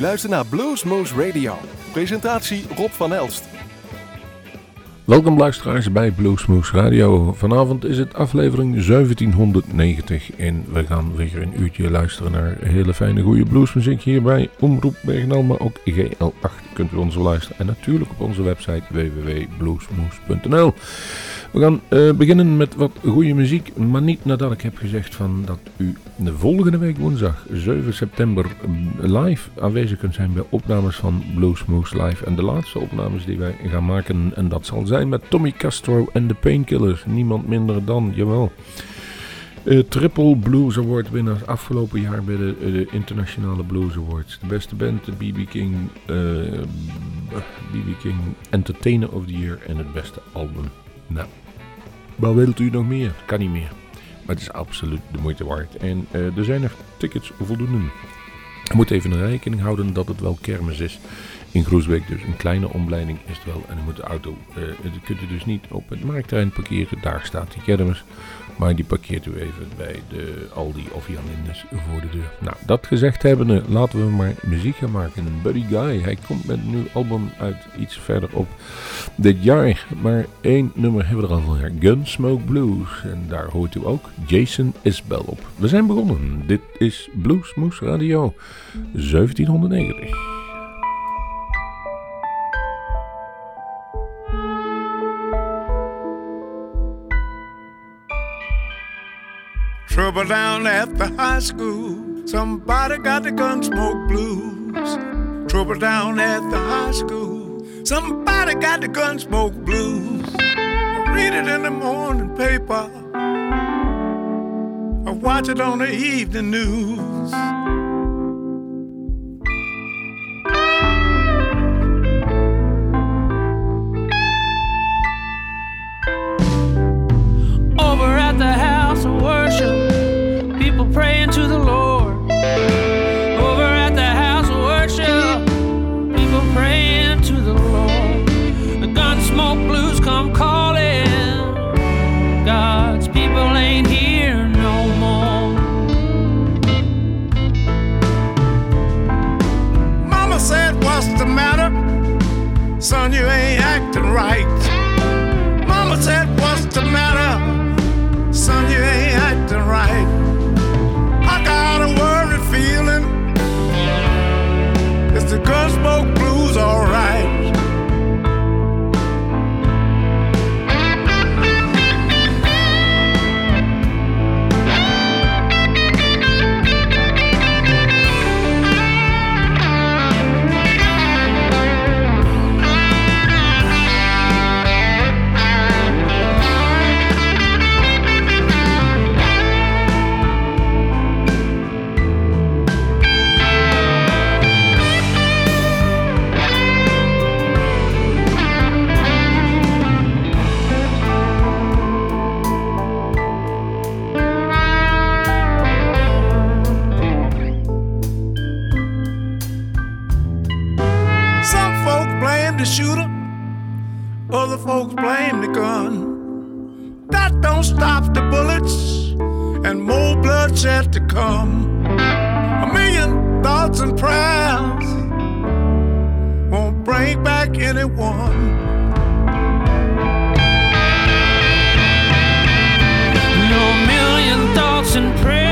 luistert naar Bluesmoose Radio. Presentatie Rob van Elst. Welkom luisteraars bij Bluesmoose Radio. Vanavond is het aflevering 1790 en we gaan weer een uurtje luisteren naar hele fijne goede bluesmuziek hier bij Omroep Bergenal, maar ook GL8 kunt u ons luisteren. En natuurlijk op onze website www.bluesmoose.nl. We gaan uh, beginnen met wat goede muziek, maar niet nadat ik heb gezegd van dat u de volgende week woensdag 7 september live aanwezig kunt zijn bij opnames van Bluesmoose Live. En de laatste opnames die wij gaan maken, en dat zal zijn met Tommy Castro en de Painkillers. Niemand minder dan, jawel. Uh, triple Blues Award winnaars afgelopen jaar bij de, de, Internationale Blues Awards. De beste band, de BB King, BB King Entertainer of the Year en het beste album. Nou, wat wilt u nog meer? Kan niet meer. Maar het is absoluut de moeite waard. En uh, er zijn er tickets voldoende. Je moet even een rekening houden dat het wel kermis is in Groesbeek. Dus een kleine omleiding is het wel. En dan moet de auto, uh, dat kunt u dus niet op het marktterrein parkeren. Daar staat die kermis. Maar die parkeert u even bij de Aldi of Jan Lindes voor de deur. Nou, dat gezegd hebbende, laten we maar muziek gaan maken. Buddy Guy, hij komt met een nieuw album uit iets verderop dit jaar. Maar één nummer hebben we er al van. Gunsmoke Blues. En daar hoort u ook Jason Isbell op. We zijn begonnen. Dit is Bluesmoes Radio 1790. Trouble down at the high school. Somebody got the gunsmoke blues. Trouble down at the high school. Somebody got the gunsmoke blues. I read it in the morning paper. I watch it on the evening news. Folks blame the gun. That don't stop the bullets and more bloodshed to come. A million thoughts and prayers won't bring back anyone. No million thoughts and prayers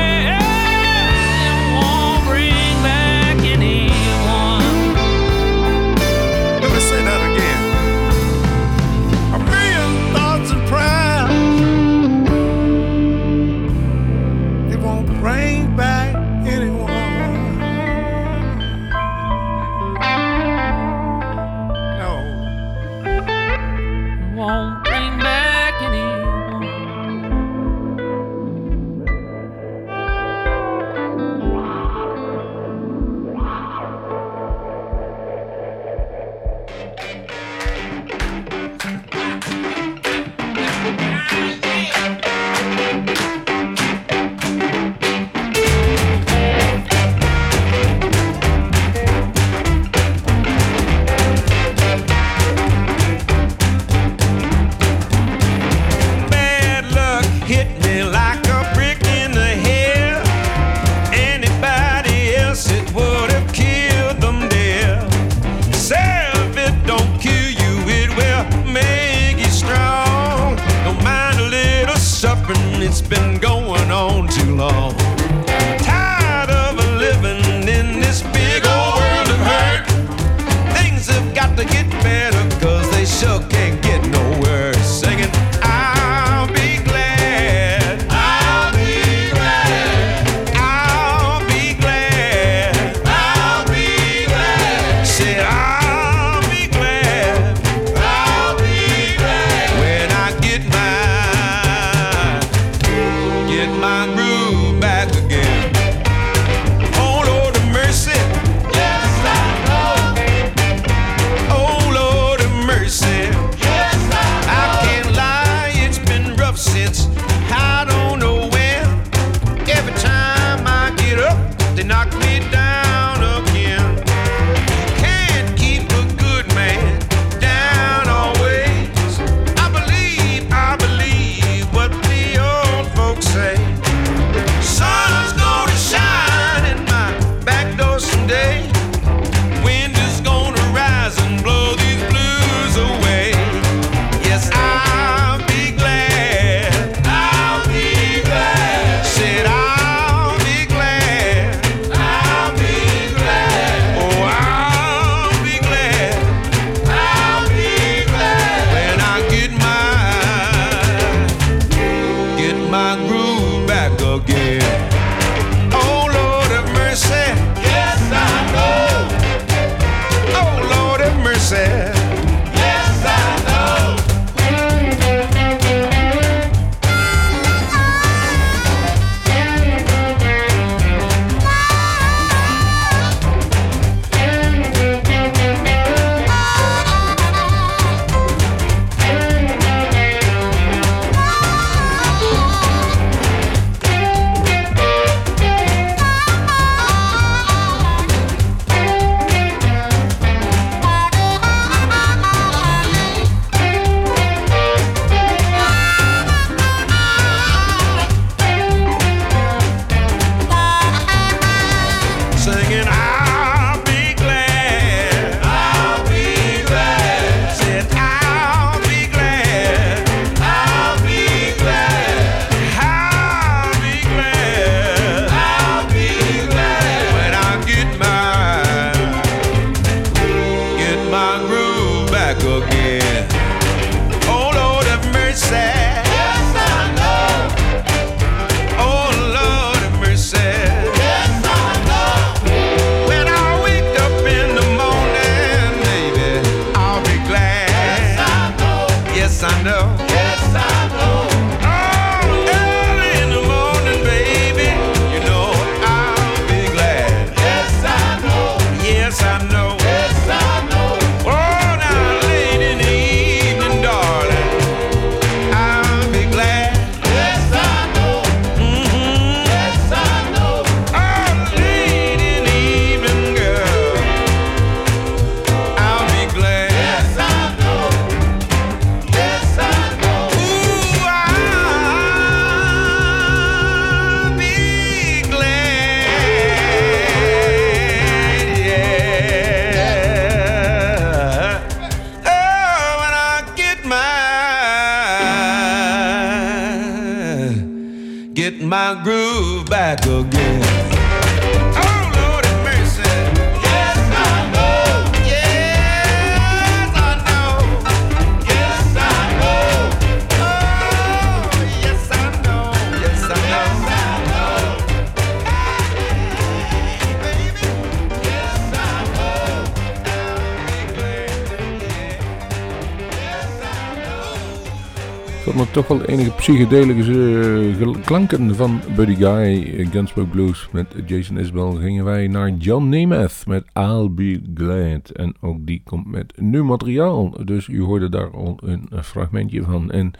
toch wel enige psychedelische eh, klanken van Buddy Guy, eh, Gunsmoke Blues met Jason Isbell, gingen wij naar John Nemeth met I'll Be Glad. En ook die komt met nieuw materiaal, dus u hoorde daar al een fragmentje van. En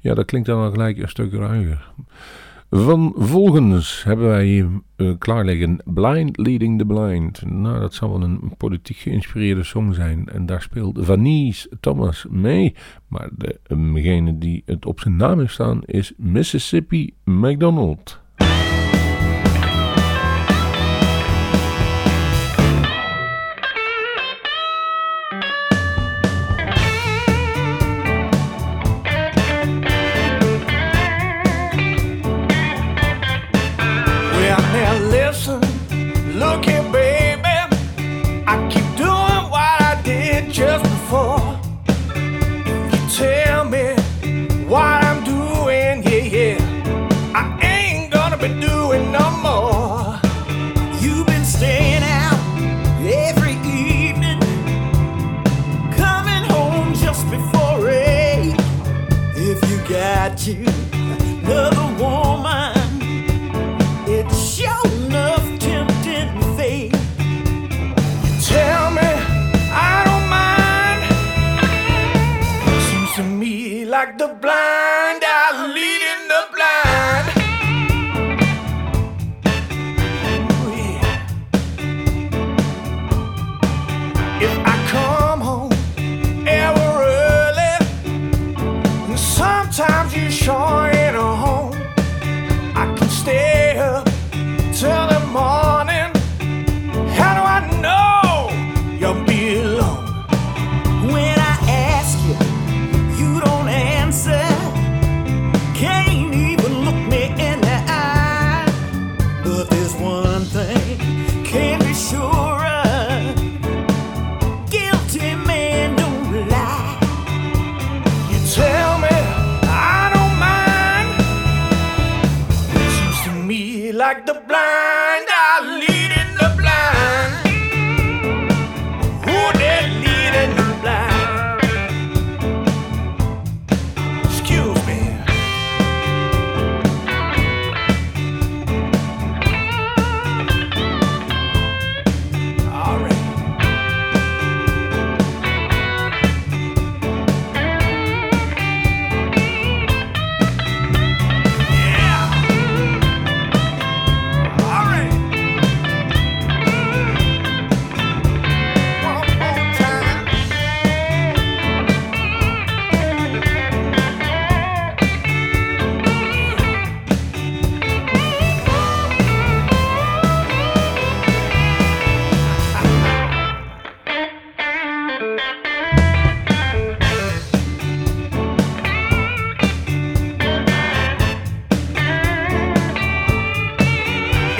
ja, dat klinkt dan al gelijk een stuk ruiger. Van volgens hebben wij uh, eh, klaarleggen Blind Leading the Blind. Nou, dat zal wel een politiek geïnspireerde song zijn. En daar speelt Vanice Thomas mee. Maar degene eh, die het op zijn naam heeft staan is Mississippi McDonald. the blind, I lead in the blind.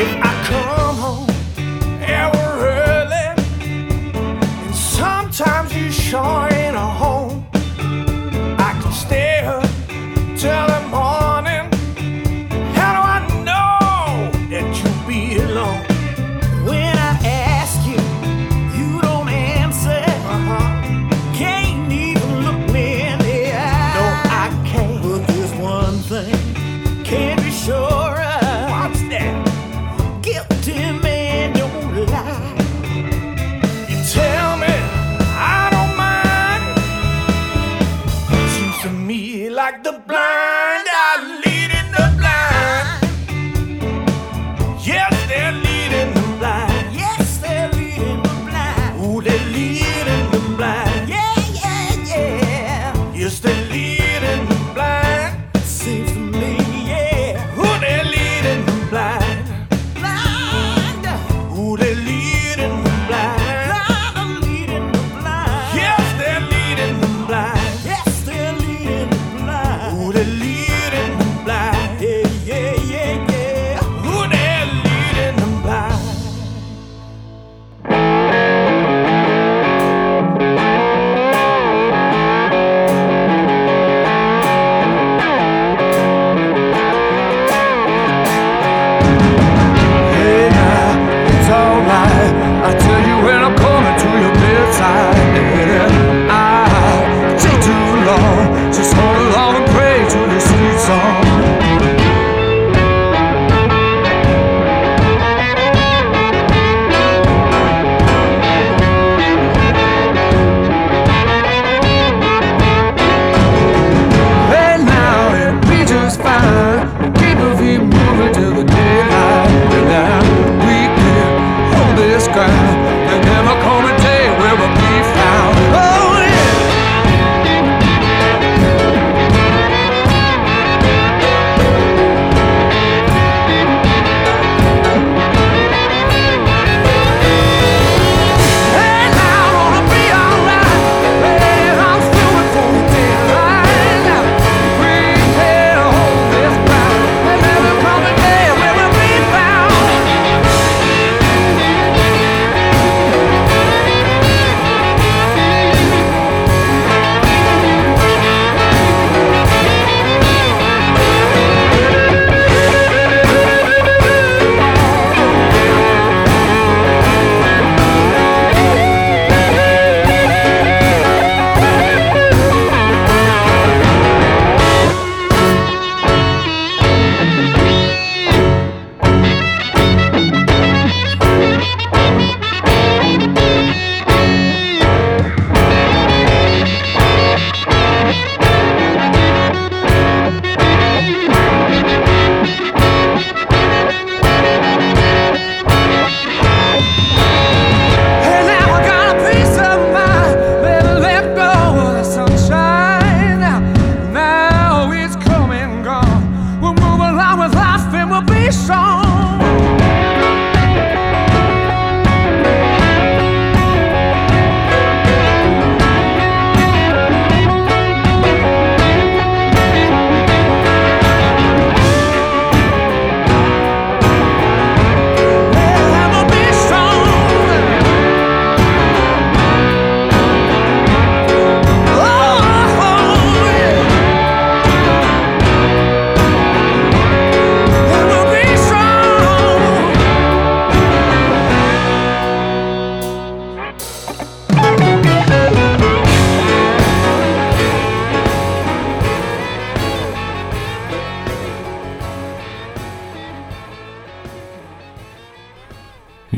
if I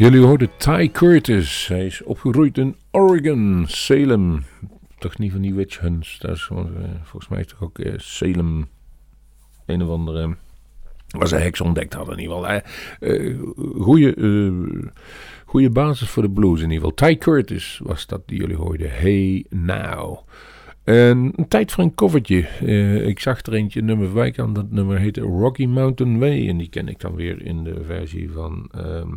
Jullie hoorden Ty Curtis. Hij is opgegroeid in Oregon, Salem. Toch niet van die witch hunts. Dat is eh, volgens mij toch ook eh, Salem. Een of andere. Waar ze heks ontdekt hadden in ieder geval. Eh, eh, goeie, eh, goeie basis voor de blues in ieder geval. Ty Curtis was dat die jullie hoorden. Hey Now. En een tijd voor een covertje. Eh, ik zag er eentje, nummer voorbij kan. Dat nummer heette Rocky Mountain Way. En die ken ik dan weer in de versie van... ehm,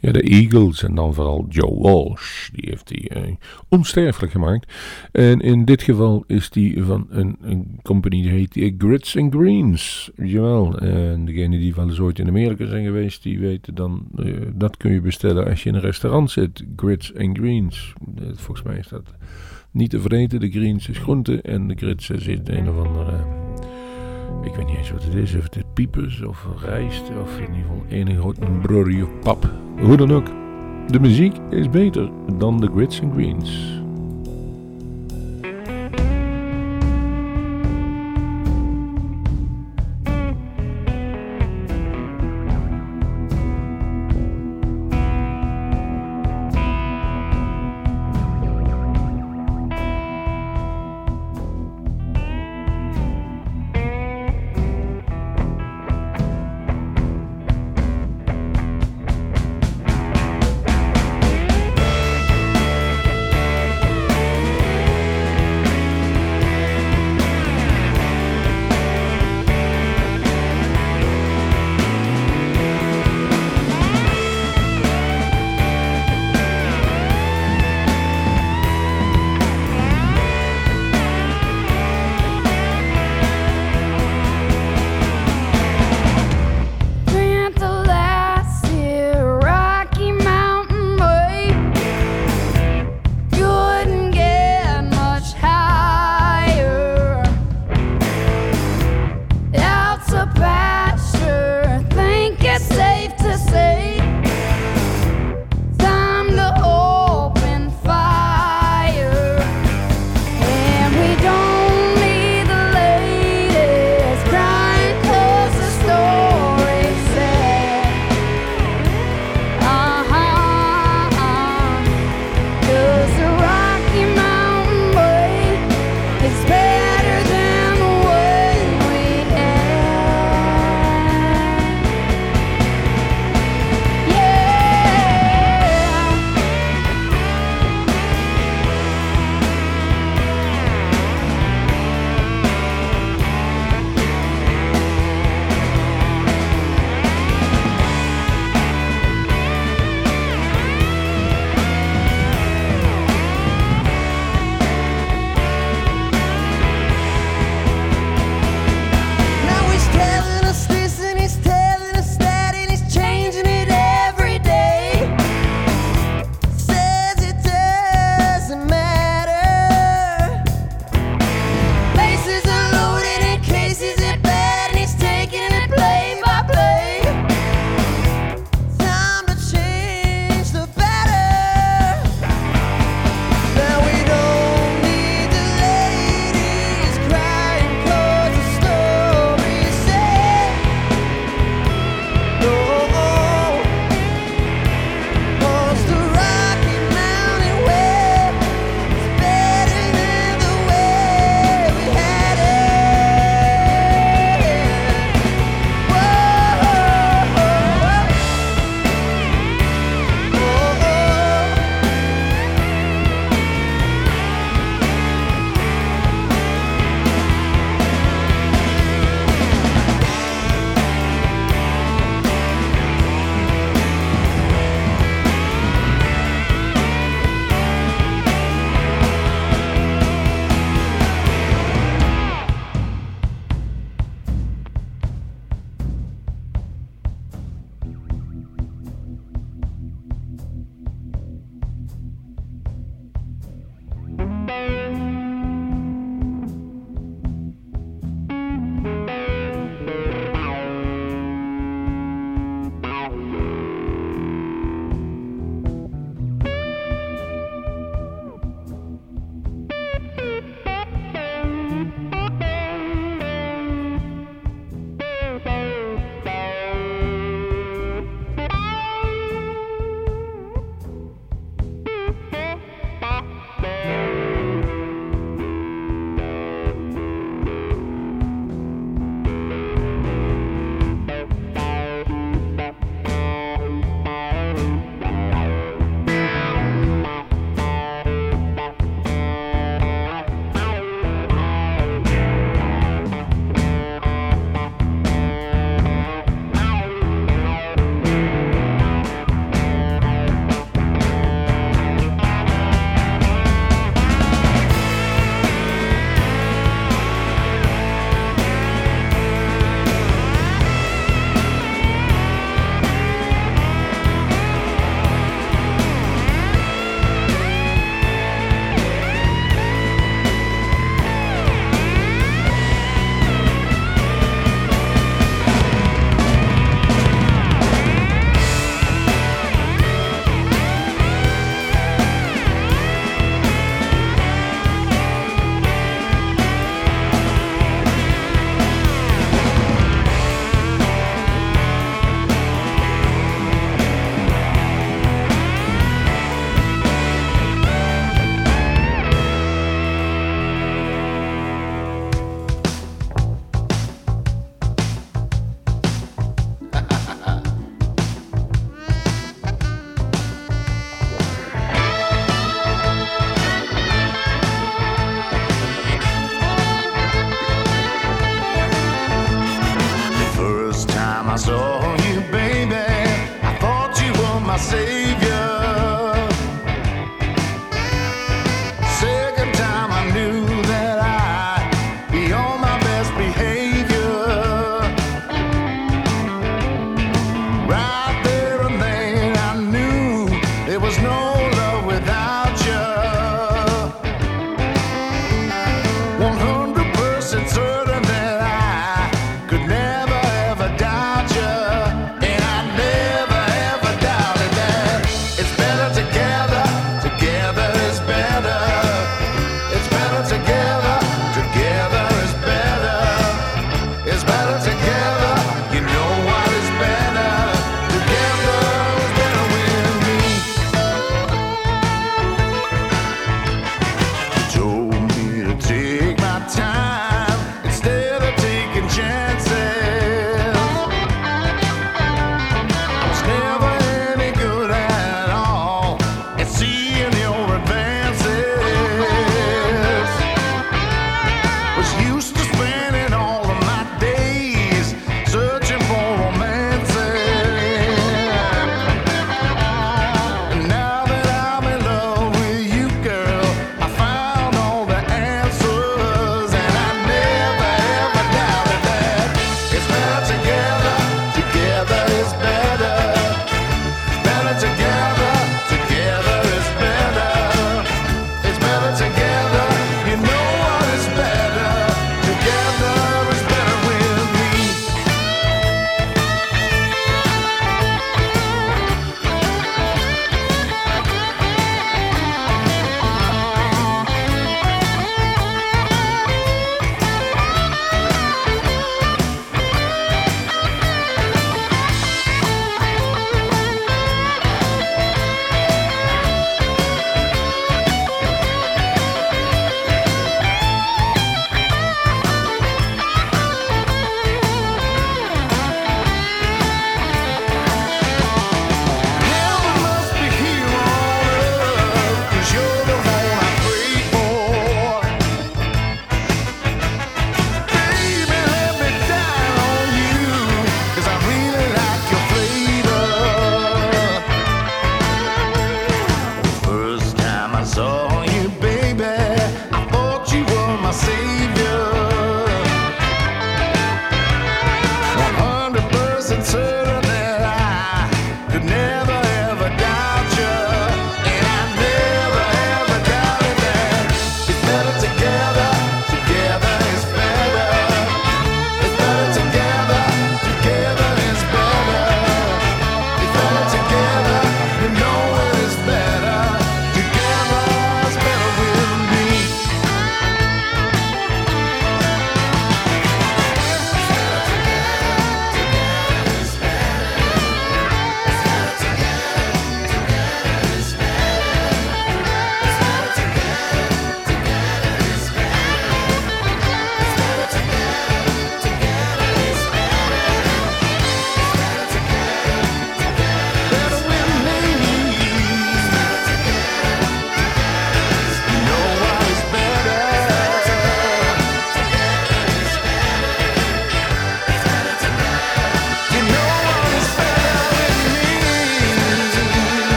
ja, de Eagles en dan vooral Joe Walsh. Die heeft die eh, onsterfelijk gemaakt. En in dit geval is die van een, een company die heet Grits and Greens. Jawel, en degene die wel eens ooit in Amerika zijn geweest, die weten dan, eh, dat kun je bestellen als je in een restaurant zit. Grits and Greens. Eh, volgens mij is dat niet te vergeten. De greens is groente en de grits is een of andere... Ik weet niet eens wat het is, of het is piepers of rijst of in ieder geval enig groot broodje pap. Hoe dan ook, de muziek is beter dan de grits and greens.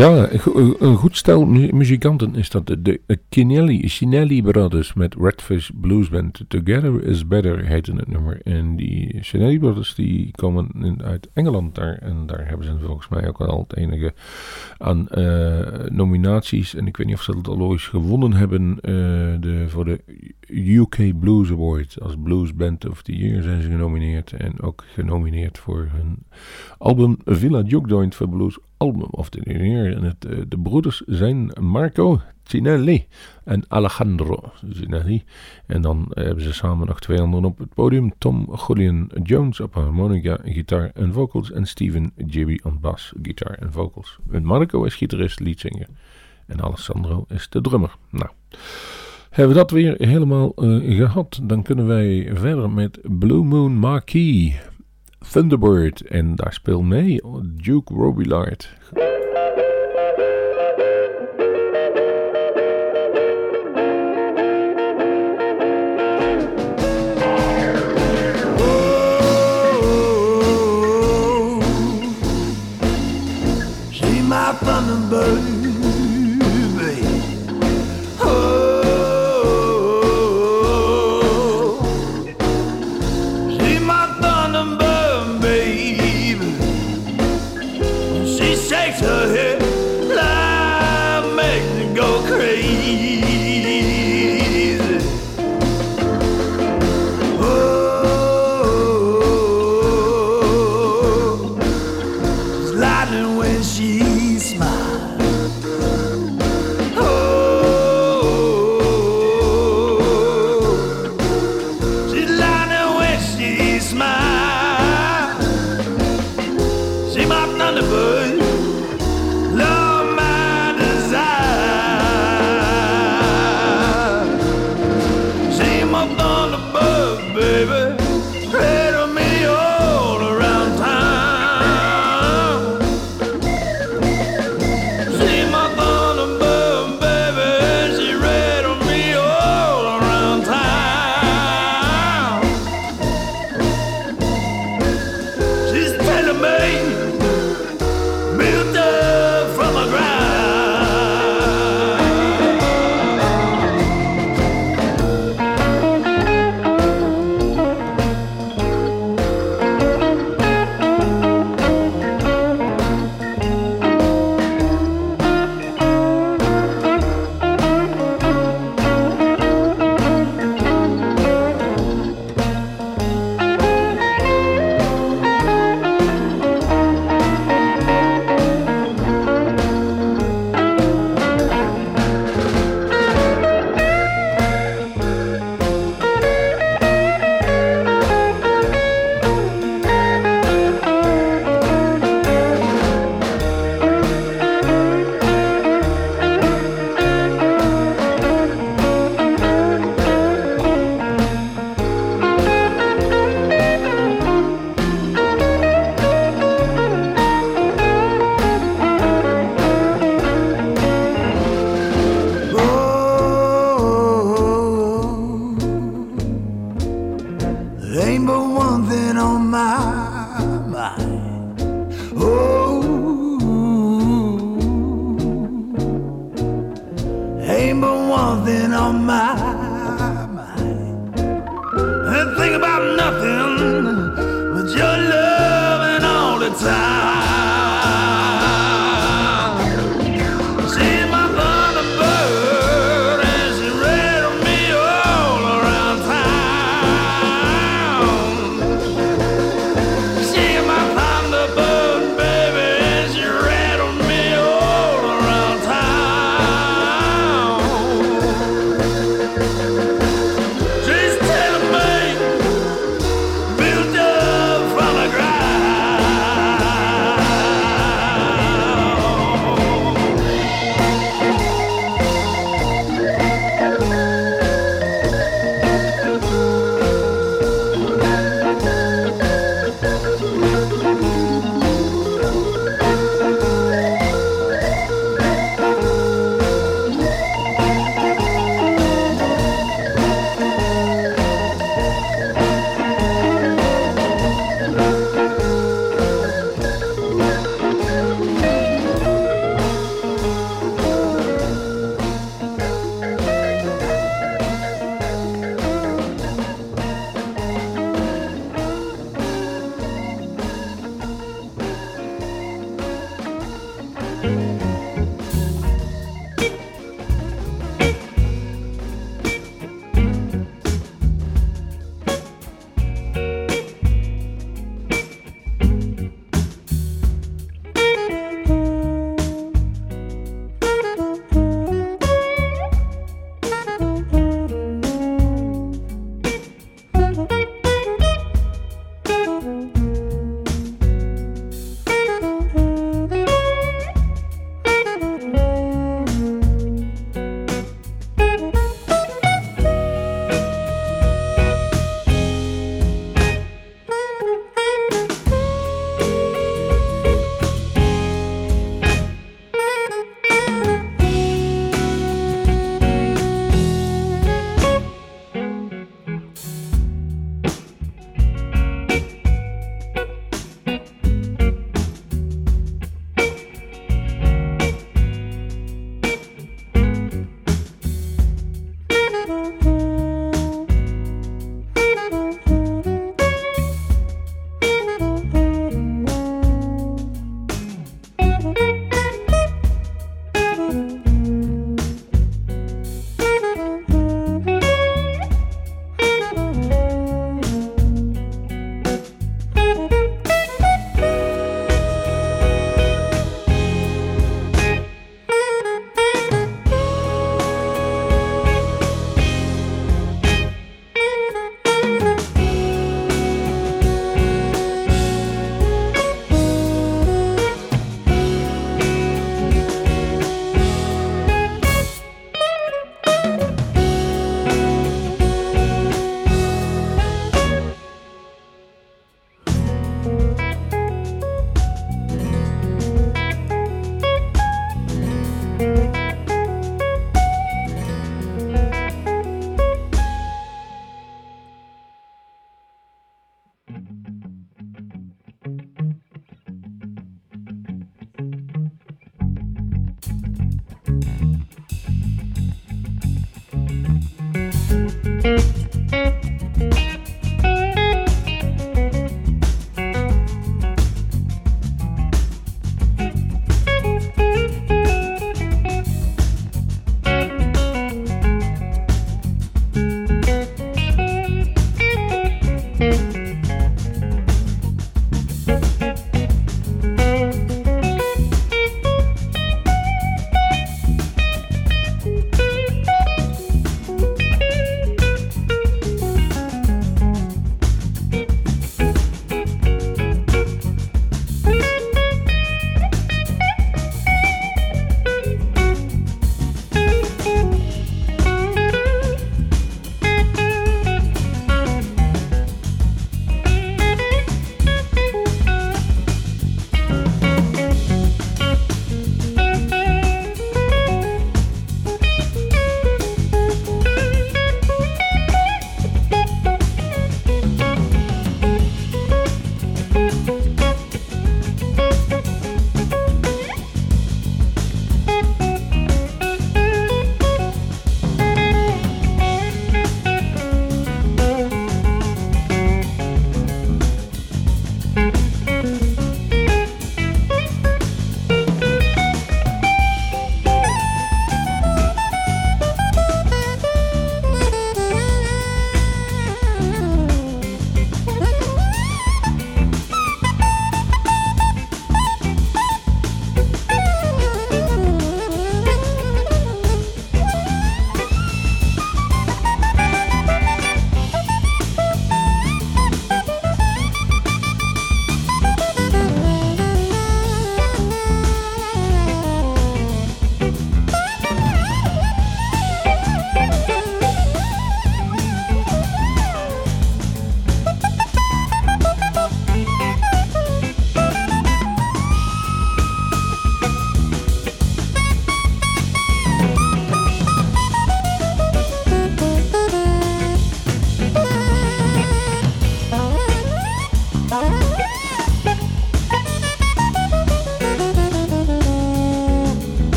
Ja, een goed stel muzikanten is dat. De, Kinelli, Cinelli Brothers met Redfish Blues Band. Together is Better heette het nummer. En die Cinelli Brothers die komen uit Engeland daar. En daar hebben ze volgens mij ook al het enige aan uh, nominaties. En ik weet niet of ze dat al ooit gewonnen hebben. Uh, de, voor de UK Blues Award. Als Blues Band of the Year zijn ze genomineerd. En ook genomineerd voor hun album Villa Joint for Blues album of the Year. En het, eh, de broeders zijn Marco Cinelli en Alejandro Cinelli. En dan hebben ze samen nog twee anderen op het podium. Tom Julian Jones op harmonica, gitaar en vocals. En Steven Jibby op bas, gitaar en vocals. En Marco is gitarist, leadzanger. En Alessandro is de drummer. Nou... Hebben we dat weer helemaal uh, gehad, dan kunnen wij verder met Blue Moon Marquee, Thunderbird en daar speelt mee Duke Robillard.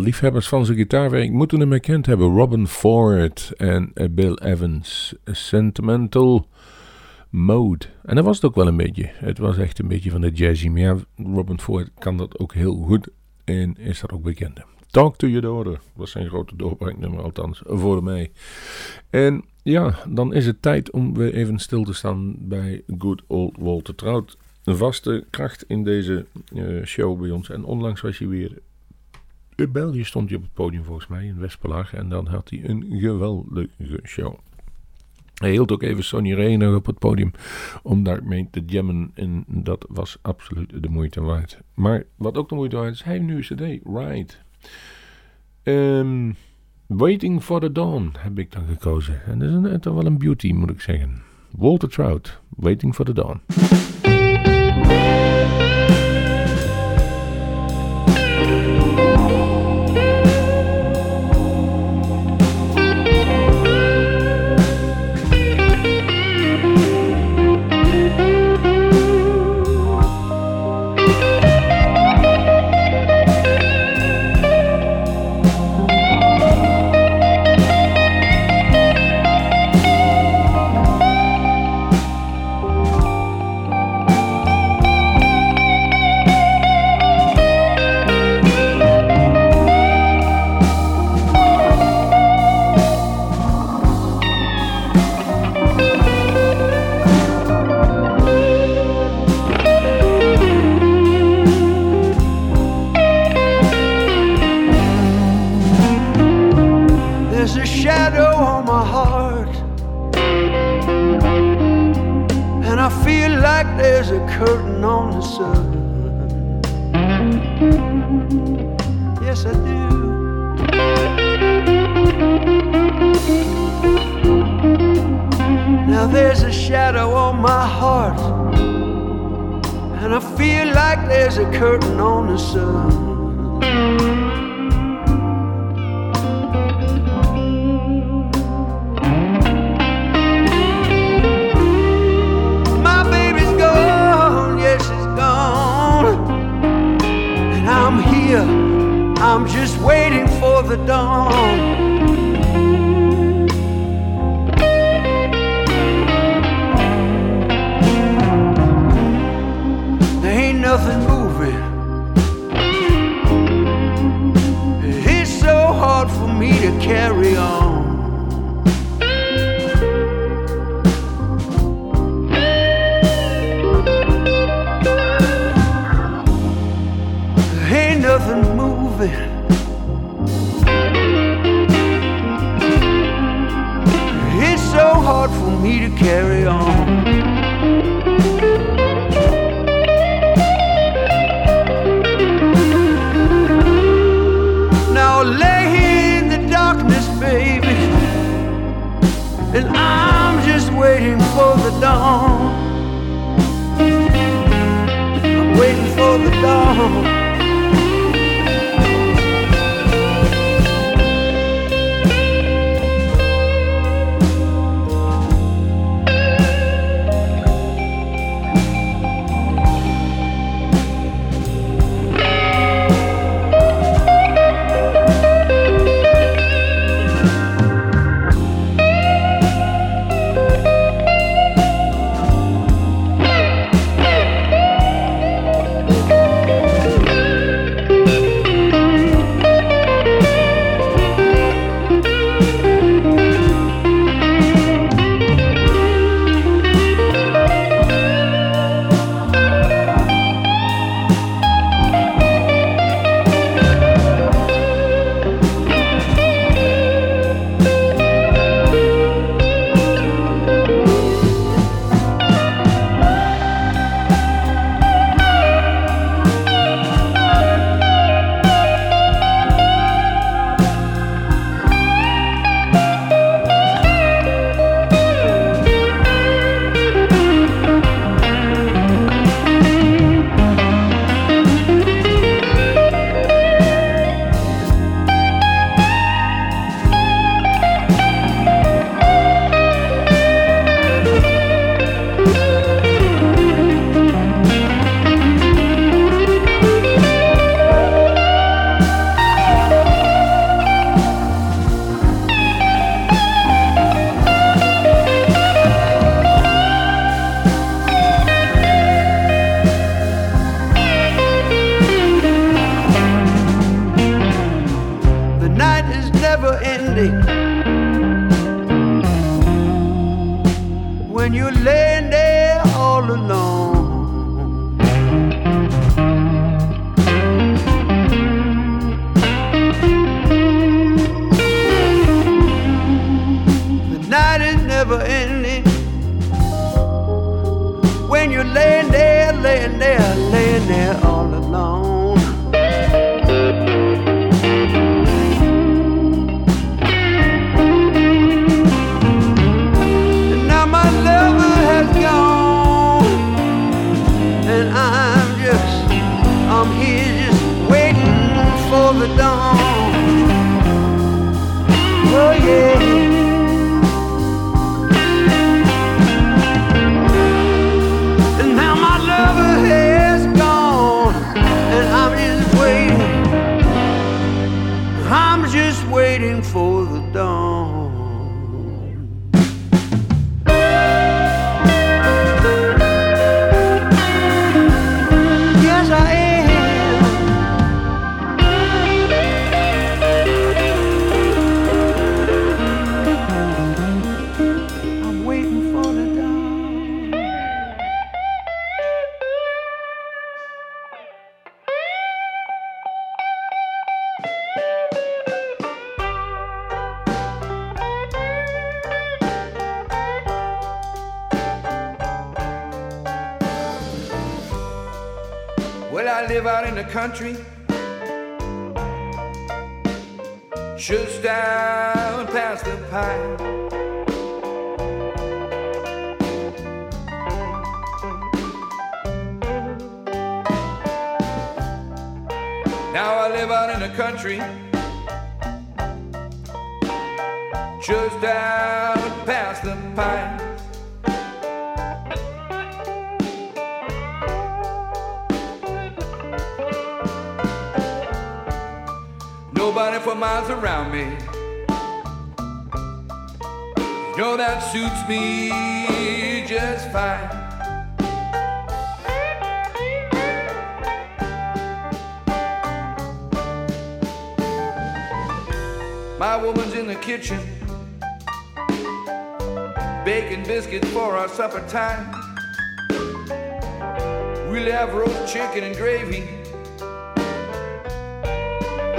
Liefhebbers van zijn gitaarwerk moeten hem herkend hebben. Robin Ford en eh, Bill Evans. Sentimental Mode. En dat was het ook wel een beetje. Het was echt een beetje van de jazzy. Maar ja, Robin Ford kan dat ook heel goed. En is dat ook bekend. Talk to Your Daughter was zijn grote doorbraaknummer, althans voor mij. En ja, dan is het tijd om weer even stil te staan bij Good Old Walter Trout. Een vaste kracht in deze uh, show bij ons. En onlangs was hij weer in België stond hij op het podium volgens mij in Westpelag. En dan had hij een geweldige show. Hij hield ook even Sonny Ray nog op het podium om daarmee te jammen. En dat was absoluut de moeite waard. Maar wat ook de moeite waard is, hij heeft nu een cd, Right. Um, Waiting for the Dawn heb ik dan gekozen. En dat is een, toch wel een beauty, moet ik zeggen. Walter Trout, Waiting for the Dawn. My woman's in the kitchen, baking biscuits for our supper time. We'll have roast chicken and gravy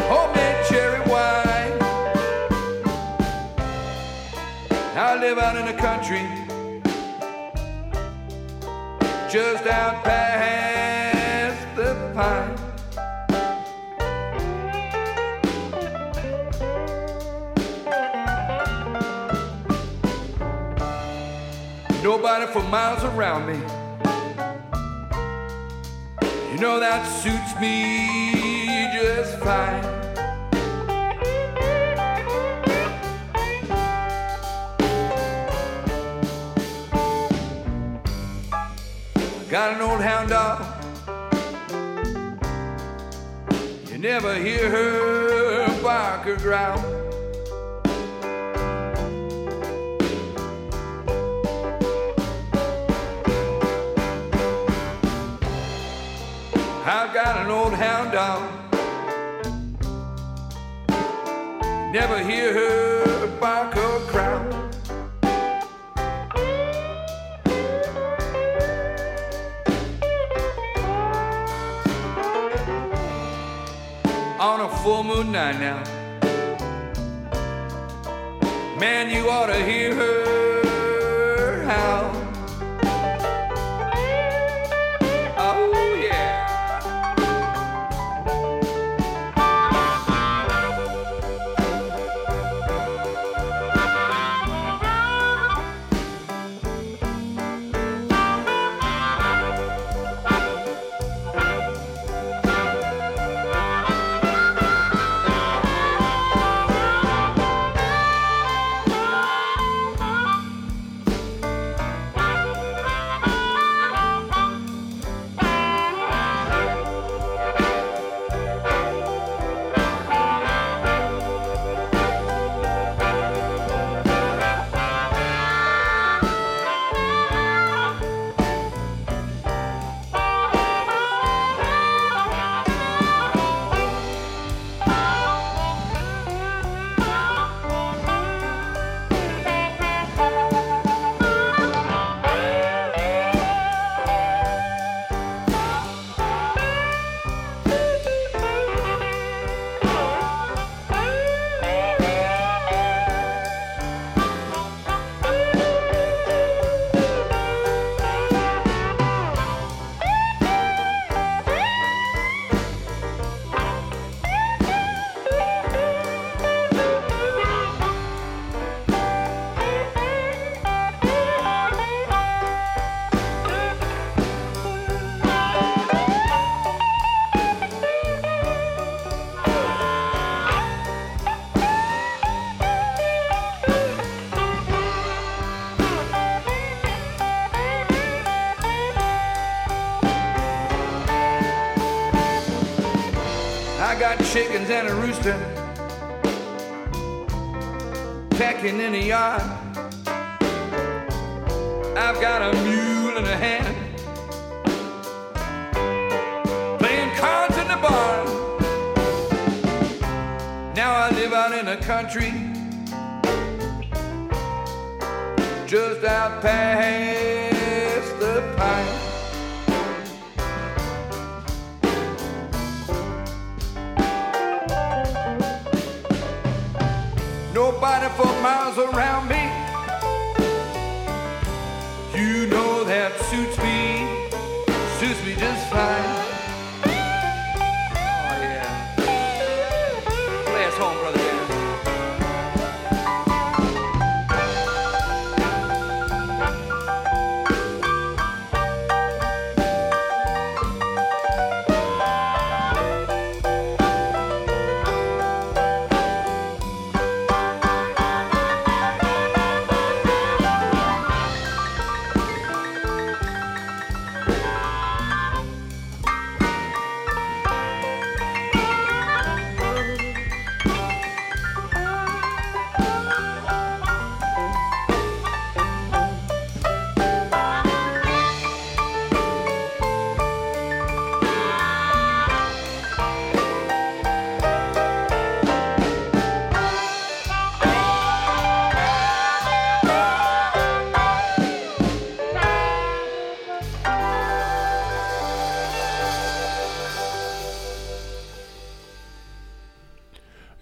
homemade cherry wine. I live out in the country, just out past Nobody for miles around me. You know that suits me just fine. Got an old hound dog. You never hear her bark or growl. Got an old hound dog. Never hear her bark or growl. on a full moon night now. Man, you ought to hear her chickens and a rooster pecking in the yard. I've got a mule in a hand playing cards in the barn. Now I live out in the country, just out past the pine. Miles around me. You know that suits me, suits me just fine.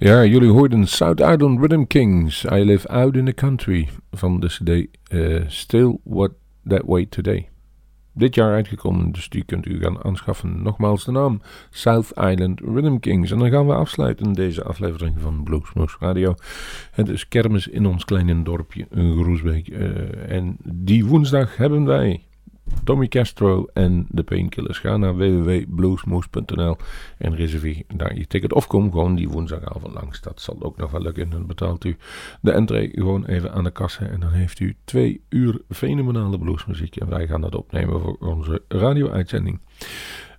Ja, jullie hoorden South Island Rhythm Kings, I Live Out in the Country, van de cd eh, Still What That Way Today. Dit jaar uitgekomen, dus die kunt u gaan aanschaffen. Nogmaals de naam, South Island Rhythm Kings. En dan gaan we afsluiten deze aflevering van Bluesmoose Radio. Het is kermis in ons kleine dorpje, Groesbeek. Eh, en die woensdag hebben wij Tommy Castro en de Painkillers. Ga naar www.bluesmoose.nl en reserveer daar je ticket. Of kom gewoon die woensdagavond langs. Dat zal ook nog wel lukken. Dan betaalt u de entree gewoon even aan de kassa. En dan heeft u twee uur fenomenale bluesmuziek. En wij gaan dat opnemen voor onze radio-uitzending.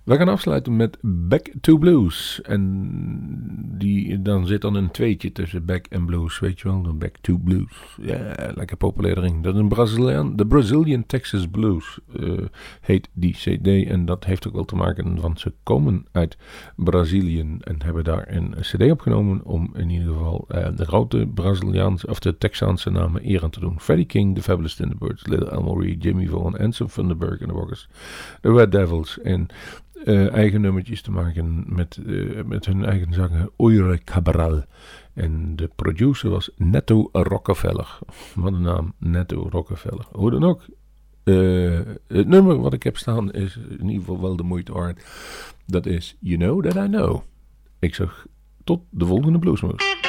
We gaan afsluiten met Back to Blues. En die, dan zit dan een tweetje tussen Back en Blues, weet je wel. Dan Back to Blues. Ja, lekker populairering. Dat is een Braziliaan, de Brazilian Texas Blues eh, heet die cd. En dat heeft ook wel te maken, want ze komen uit Brazilië en hebben daar een cd opgenomen om in ieder geval eh, de grote Braziliaanse, of de Texaanse namen eer te doen. Freddie King, The Fabulous Thunderbirds, Little Elmo Jimmy Vaughan, Anson Thunderberg en de Walkers, The Red Devils en eh, eigen nummertjes te maken met, eh, met hun eigen zanger Oire Cabral. En de producer was Netto Rockefeller. Wat een naam, Netto Rockefeller. Hoe dan ook. eh, het nummer wat ik heb staan is in ieder geval wel de moeite waard. Dat is You Know That I Know. Ik zeg tot de volgende Bluesmoes.